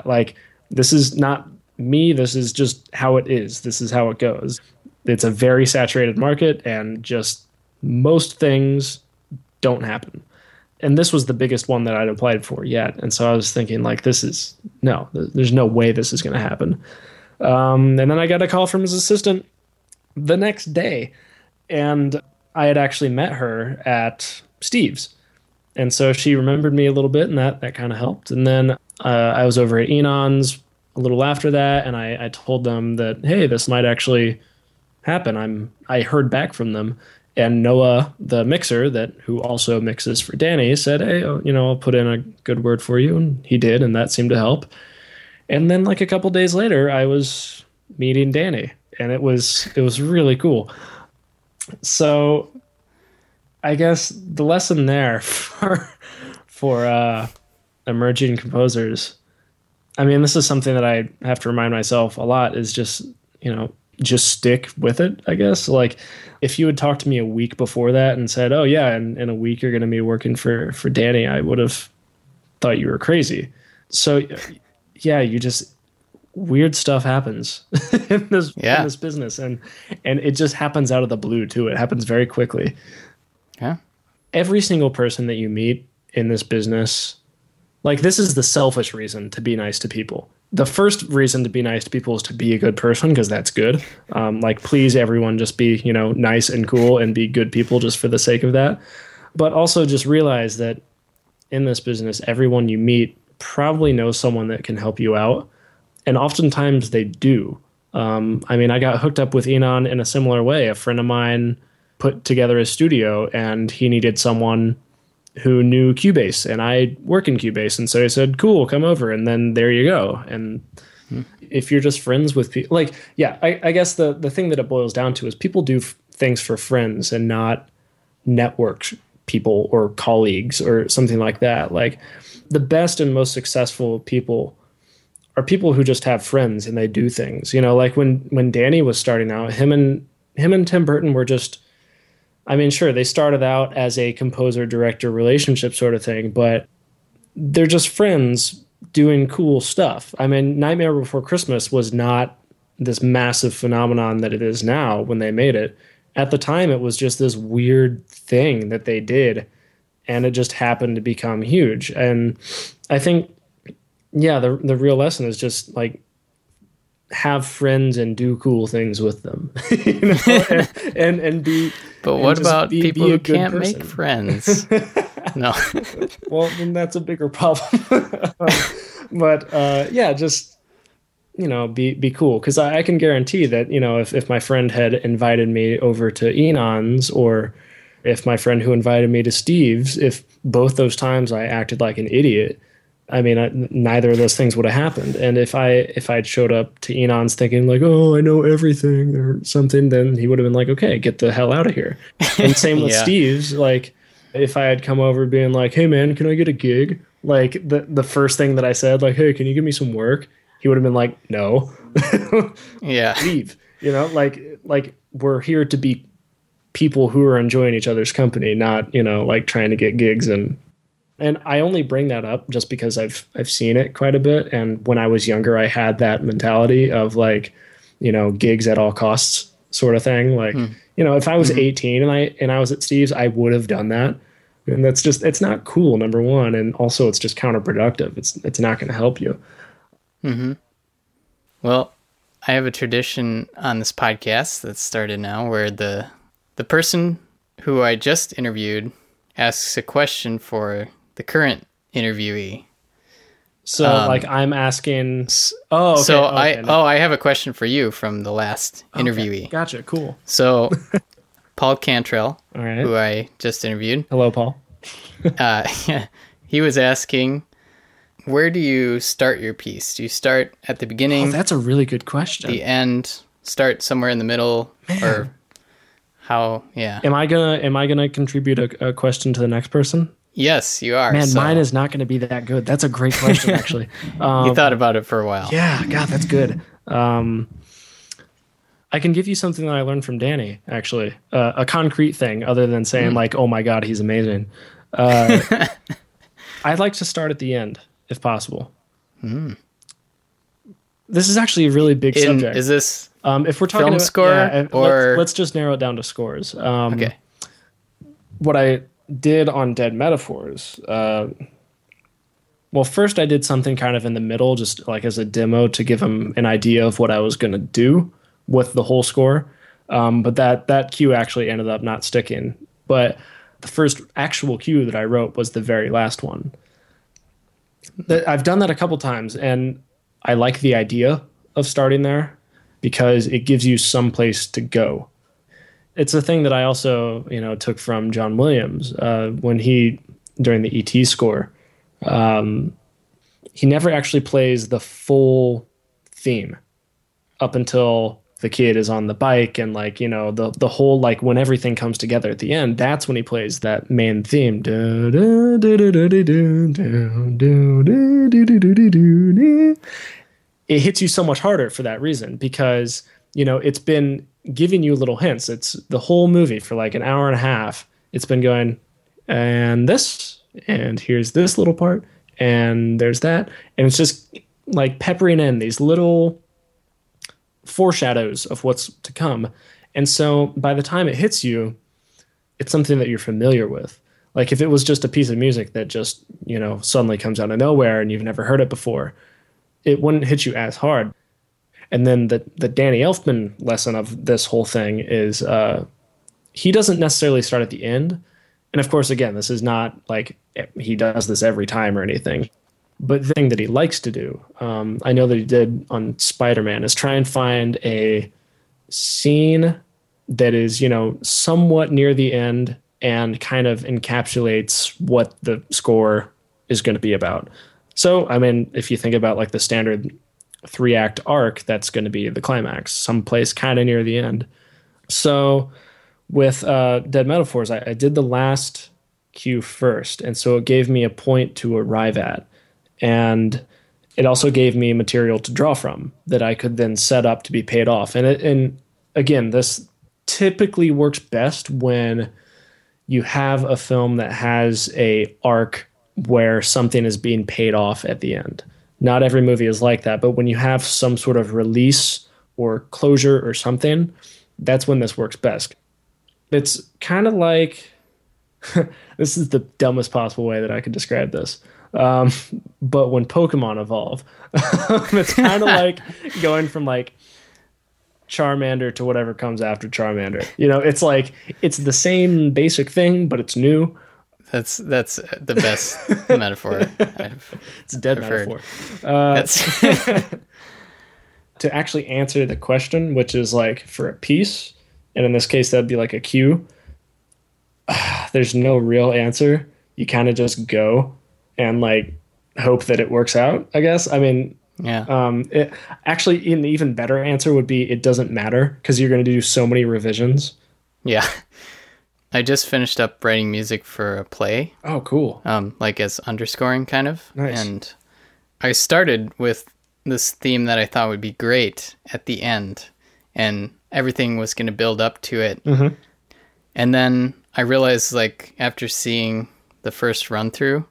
Speaker 2: Like this is not me. This is just how it is. This is how it goes. It's a very saturated market, and just most things don't happen and this was the biggest one that I'd applied for yet. And so I was thinking, like, this is no, there's no way this is going to happen. Um, and then I got a call from his assistant the next day, and I had actually met her at Steve's. And so she remembered me a little bit, and that, that kind of helped. And then uh, I was over at Inon's a little after that, and I, I told them that, hey, this might actually happen. I'm I heard back from them, and Noah, the mixer that who also mixes for Danny, said, "Hey, oh, you know, I'll put in a good word for you," and he did, and that seemed to help. And then, like a couple days later, I was meeting Danny, and it was it was really cool. So, I guess the lesson there for for uh, emerging composers, I mean, this is something that I have to remind myself a lot. Is just you know just stick with it, I guess. Like if you had talked to me a week before that and said, "Oh yeah, in, in a week you're going to be working for for Danny," I would have thought you were crazy. So yeah, you just weird stuff happens in this yeah. in this business and and it just happens out of the blue too. It happens very quickly.
Speaker 1: Yeah.
Speaker 2: Every single person that you meet in this business like this is the selfish reason to be nice to people the first reason to be nice to people is to be a good person because that's good. Um, like, please, everyone, just be you know nice and cool and be good people just for the sake of that. But also just realize that in this business, everyone you meet probably knows someone that can help you out, and oftentimes they do. Um, I mean, I got hooked up with Inon in a similar way. A friend of mine put together a studio, and he needed someone who knew Cubase and I work in Cubase. And so I said, cool, come over. And then there you go. And hmm. if you're just friends with people, like, yeah, I, I, guess the, the thing that it boils down to is people do f- things for friends and not network people or colleagues or something like that. Like the best and most successful people are people who just have friends and they do things, you know, like when, when Danny was starting out, him and him and Tim Burton were just I mean, sure, they started out as a composer director relationship sort of thing, but they're just friends doing cool stuff. I mean, Nightmare Before Christmas was not this massive phenomenon that it is now when they made it. At the time, it was just this weird thing that they did, and it just happened to become huge. And I think, yeah, the the real lesson is just like have friends and do cool things with them, you know, and, and, and be.
Speaker 1: But
Speaker 2: and
Speaker 1: what about
Speaker 2: be-
Speaker 1: people
Speaker 2: be
Speaker 1: who can't
Speaker 2: person.
Speaker 1: make friends? no.
Speaker 2: well, then that's a bigger problem. but uh, yeah, just you know, be be cool because I, I can guarantee that you know if if my friend had invited me over to Inon's or if my friend who invited me to Steve's, if both those times I acted like an idiot. I mean, I, neither of those things would have happened. And if I if I'd showed up to Inon's thinking like, "Oh, I know everything" or something, then he would have been like, "Okay, get the hell out of here." And same with
Speaker 1: Yeah.
Speaker 2: Steve's. Like, if I had come over being like, "Hey, man, can I get a gig?" Like the the first thing that I said, like, "Hey, can you give me some work?" He would have been like, "No,
Speaker 1: Yeah.
Speaker 2: leave." You know, like like we're here to be people who are enjoying each other's company, not you know like trying to get gigs and and I only bring that up just because I've I've seen it quite a bit. And when I was younger, I had that mentality of like, you know, gigs at all costs sort of thing. Like, hmm. you know, if I was hmm. 18 and I and I was at Steve's, I would have done that. And that's just it's not cool, number one, and also it's just counterproductive. It's it's not going to help you. Mm-hmm.
Speaker 1: Well, I have a tradition on this podcast that's started now where the the person who I just interviewed asks a question for the current interviewee.
Speaker 2: So
Speaker 1: Um,
Speaker 2: like I'm asking. Oh, okay,
Speaker 1: so
Speaker 2: okay,
Speaker 1: I
Speaker 2: no,
Speaker 1: oh I have a question for you from the last
Speaker 2: okay,
Speaker 1: interviewee.
Speaker 2: Gotcha. Cool.
Speaker 1: So Paul Cantrell,
Speaker 2: right.
Speaker 1: who I just interviewed,
Speaker 2: Hello, Paul.
Speaker 1: uh, he was asking, where do you start your piece? Do you start at the beginning,
Speaker 2: Oh, that's a really good question.
Speaker 1: the end, start somewhere in the middle, or how? Yeah.
Speaker 2: Am I gonna am I gonna contribute a, a question to the next person?
Speaker 1: Yes, you are.
Speaker 2: Man,
Speaker 1: so
Speaker 2: mine is not going to be that good. That's a great question, actually. Um,
Speaker 1: You thought about it for a while.
Speaker 2: yeah, God, that's good. Um, I can give you something that I learned from Danny, actually, uh, a concrete thing, other than saying like, "Oh my God, he's amazing." Uh, I'd like to start at the end, if possible. This is actually a really big
Speaker 1: In,
Speaker 2: subject.
Speaker 1: is this
Speaker 2: um, if we're talking
Speaker 1: film
Speaker 2: about,
Speaker 1: score
Speaker 2: yeah,
Speaker 1: or-
Speaker 2: let's, let's just narrow it down to scores. Um,
Speaker 1: okay?
Speaker 2: what I did on Dead Metaphors. Uh, well, first I did something kind of in the middle, just like as a demo to give him an idea of what I was going to do with the whole score. Um, but that that cue actually ended up not sticking. But the first actual cue that I wrote was the very last one. I've done that a couple times, and I like the idea of starting there because it gives you some place to go it's a thing that I also you know took from John Williams uh, when he during the ET score. Um, he never actually plays the full theme up until the kid is on the bike and like you know the the whole like when everything comes together at the end that's when he plays that main theme it hits you so much harder for that reason because you know it's been giving you little hints. It's the whole movie for like an hour and a half. It's been going, and this, and here's this little part, and there's that, and it's just like peppering in these little foreshadows of what's to come. And so by the time it hits you, it's something that you're familiar with. Like if it was just a piece of music that just, you know, suddenly comes out of nowhere and you've never heard it before, it wouldn't hit you as hard. And then the the Danny Elfman lesson of this whole thing is uh, he doesn't necessarily start at the end. And of course, again, this is not like he does this every time or anything. But the thing that he likes to do, um, I know that he did on Spider Man, is try and find a scene that is, you know, somewhat near the end and kind of encapsulates what the score is going to be about. So, I mean, if you think about like the standard three act arc, that's going to be the climax, someplace kind of near the end. So, with uh, Dead Metaphors, I, I did the last cue first, and so it gave me a point to arrive at, and it also gave me material to draw from that I could then set up to be paid off. And it, and again, this typically works best when you have a film that has a arc where something is being paid off at the end. Not every movie is like that, but when you have some sort of release or closure or something, that's when this works best. It's kind of like this is the dumbest possible way that I could describe this. Um, but when Pokemon evolve, it's kind of like going from like Charmander to whatever comes after Charmander. You know, it's like it's the same basic thing, but it's new.
Speaker 1: That's that's the best metaphor. I've,
Speaker 2: It's a dead
Speaker 1: heard.
Speaker 2: metaphor. Uh,
Speaker 1: that's
Speaker 2: to actually answer the question, which is like for a piece, and in this case that'd be like a cue. There's no real answer. You kind of just go and like hope that it works out. I guess. I mean,
Speaker 1: yeah.
Speaker 2: um, it, actually, an even better answer would be it doesn't matter because you're going to do so many revisions.
Speaker 1: Yeah. I just finished up writing music for a play,
Speaker 2: Oh, cool.
Speaker 1: um, like as underscoring kind of.
Speaker 2: Nice.
Speaker 1: And I started with this theme that I thought would be great at the end, and everything was going to build up to it.
Speaker 2: Mhm.
Speaker 1: And then I realized, like, after seeing the first run through,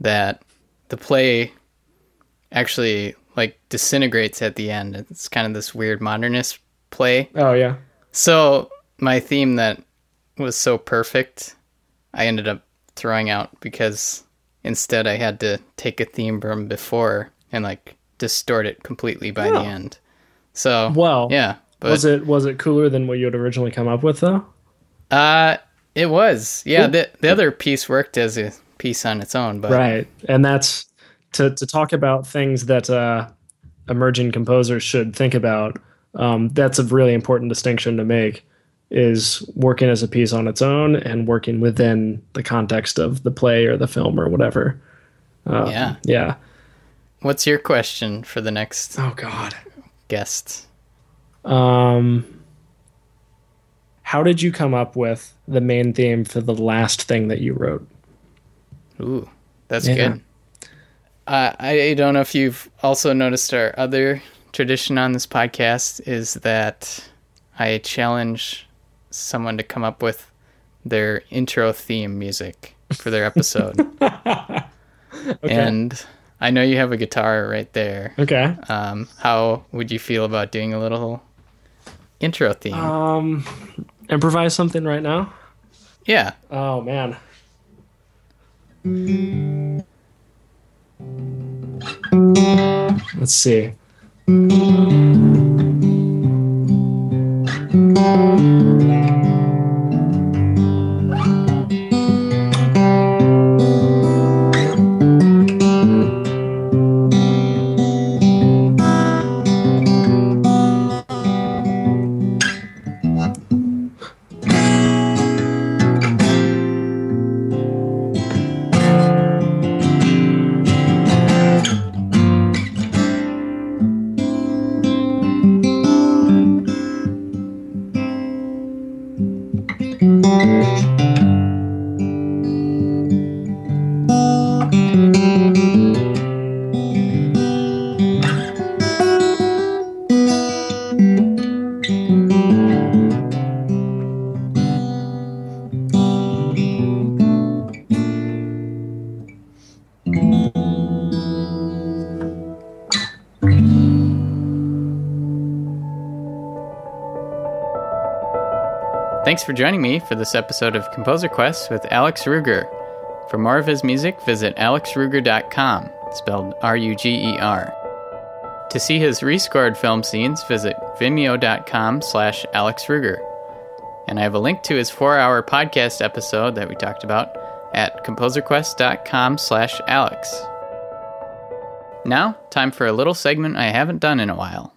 Speaker 1: that the play actually like disintegrates at the end. It's kind of this weird modernist play.
Speaker 2: Oh yeah.
Speaker 1: So my theme that was so perfect, I ended up throwing out because instead I had to take a theme from before and like distort it completely by the
Speaker 2: Oh.
Speaker 1: end. So
Speaker 2: Well,
Speaker 1: yeah, but
Speaker 2: was it was it cooler than what you had originally come up with though?
Speaker 1: uh, it was yeah.
Speaker 2: Cool.
Speaker 1: The the other piece worked as a piece on its own, but
Speaker 2: right and that's to, to talk about things that uh, emerging composers should think about um, that's a really important distinction to make is working as a piece on its own and working within the context of the play or the film or whatever Um,
Speaker 1: Yeah.
Speaker 2: yeah
Speaker 1: What's your question for the next
Speaker 2: oh god
Speaker 1: guest?
Speaker 2: um, how did you come up with the main theme for the last thing that you wrote
Speaker 1: Ooh, that's
Speaker 2: Yeah.
Speaker 1: good. Uh, I don't know if you've also noticed our other tradition on this podcast is that I challenge someone to come up with their intro theme music for their episode. And I know you have a guitar right there.
Speaker 2: okay
Speaker 1: Um, how would you feel about doing a little intro theme?
Speaker 2: um, improvise something right now
Speaker 1: yeah.
Speaker 2: Oh man. Let's see. Thank you.
Speaker 1: Thanks for joining me for this episode of Composer Quest with Alex Ruger. For more of his music, visit alexruger.com, spelled R U G E R. To see his rescored film scenes, visit vimeo.com slash alexruger. And I have a link to his four-hour podcast episode that we talked about at composerquest.com slash alex. Now, time for a little segment I haven't done in a while.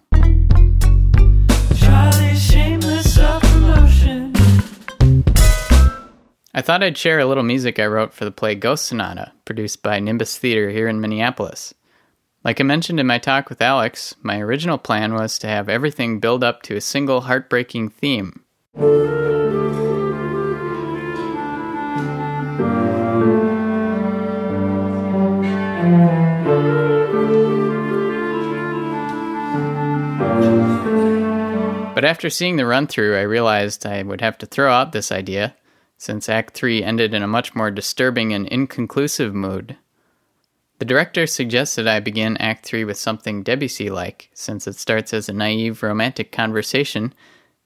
Speaker 1: I thought I'd share a little music I wrote for the play Ghost Sonata, produced by Nimbus Theater here in Minneapolis. Like I mentioned in my talk with Alex, my original plan was to have everything build up to a single heartbreaking theme. But after seeing the run through, I realized I would have to throw out this idea, since Act 3 ended in a much more disturbing and inconclusive mood. The director suggested I begin Act 3 with something Debussy like, since it starts as a naive romantic conversation,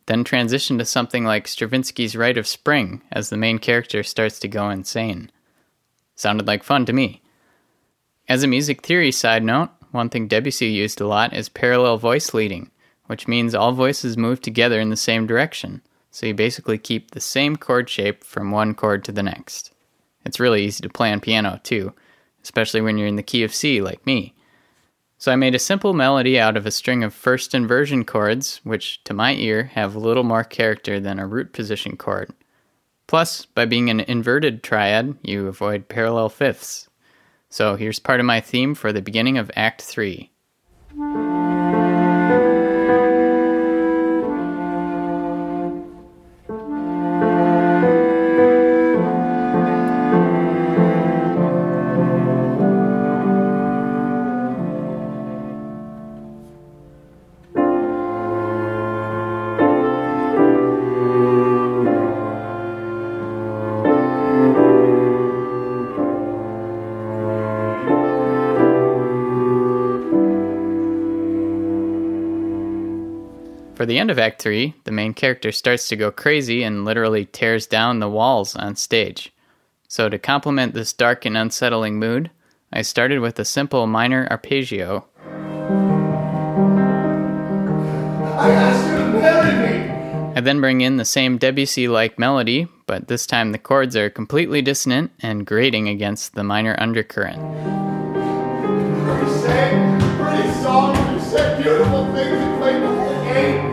Speaker 1: then transition to something like Stravinsky's Rite of Spring as the main character starts to go insane. Sounded like fun to me. As a music theory side note, one thing Debussy used a lot is parallel voice leading, which means all voices move together in the same direction, so you basically keep the same chord shape from one chord to the next. It's really easy to play on piano, too, especially when you're in the key of C like me. So I made a simple melody out of a string of first inversion chords, which to my ear have little more character than a root position chord. Plus, by being an inverted triad, you avoid parallel fifths. So here's part of my theme for the beginning of Act 3. Act 3, the main character starts to go crazy and literally tears down the walls on stage. So, to complement this dark and unsettling mood, I started with a simple minor arpeggio.
Speaker 3: I asked you to marry me!
Speaker 1: I then bring in the same Debussy like melody, but this time the chords are completely dissonant and grating against the minor undercurrent.
Speaker 3: You sang pretty songs, you said beautiful things, you played the whole game.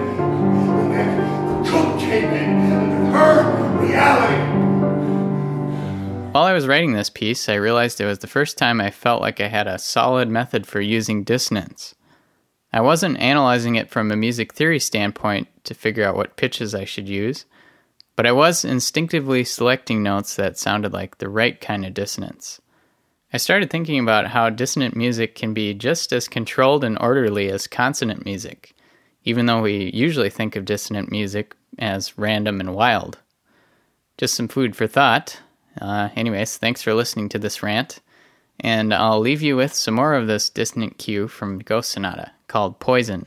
Speaker 1: While I was writing this piece, I realized it was the first time I felt like I had a solid method for using dissonance. I wasn't analyzing it from a music theory standpoint to figure out what pitches I should use, but I was instinctively selecting notes that sounded like the right kind of dissonance. I started thinking about how dissonant music can be just as controlled and orderly as consonant music, even though we usually think of dissonant music as random and wild. Just some food for thought. Uh, anyways, thanks for listening to this rant, and I'll leave you with some more of this dissonant cue from Ghost Sonata called Poison.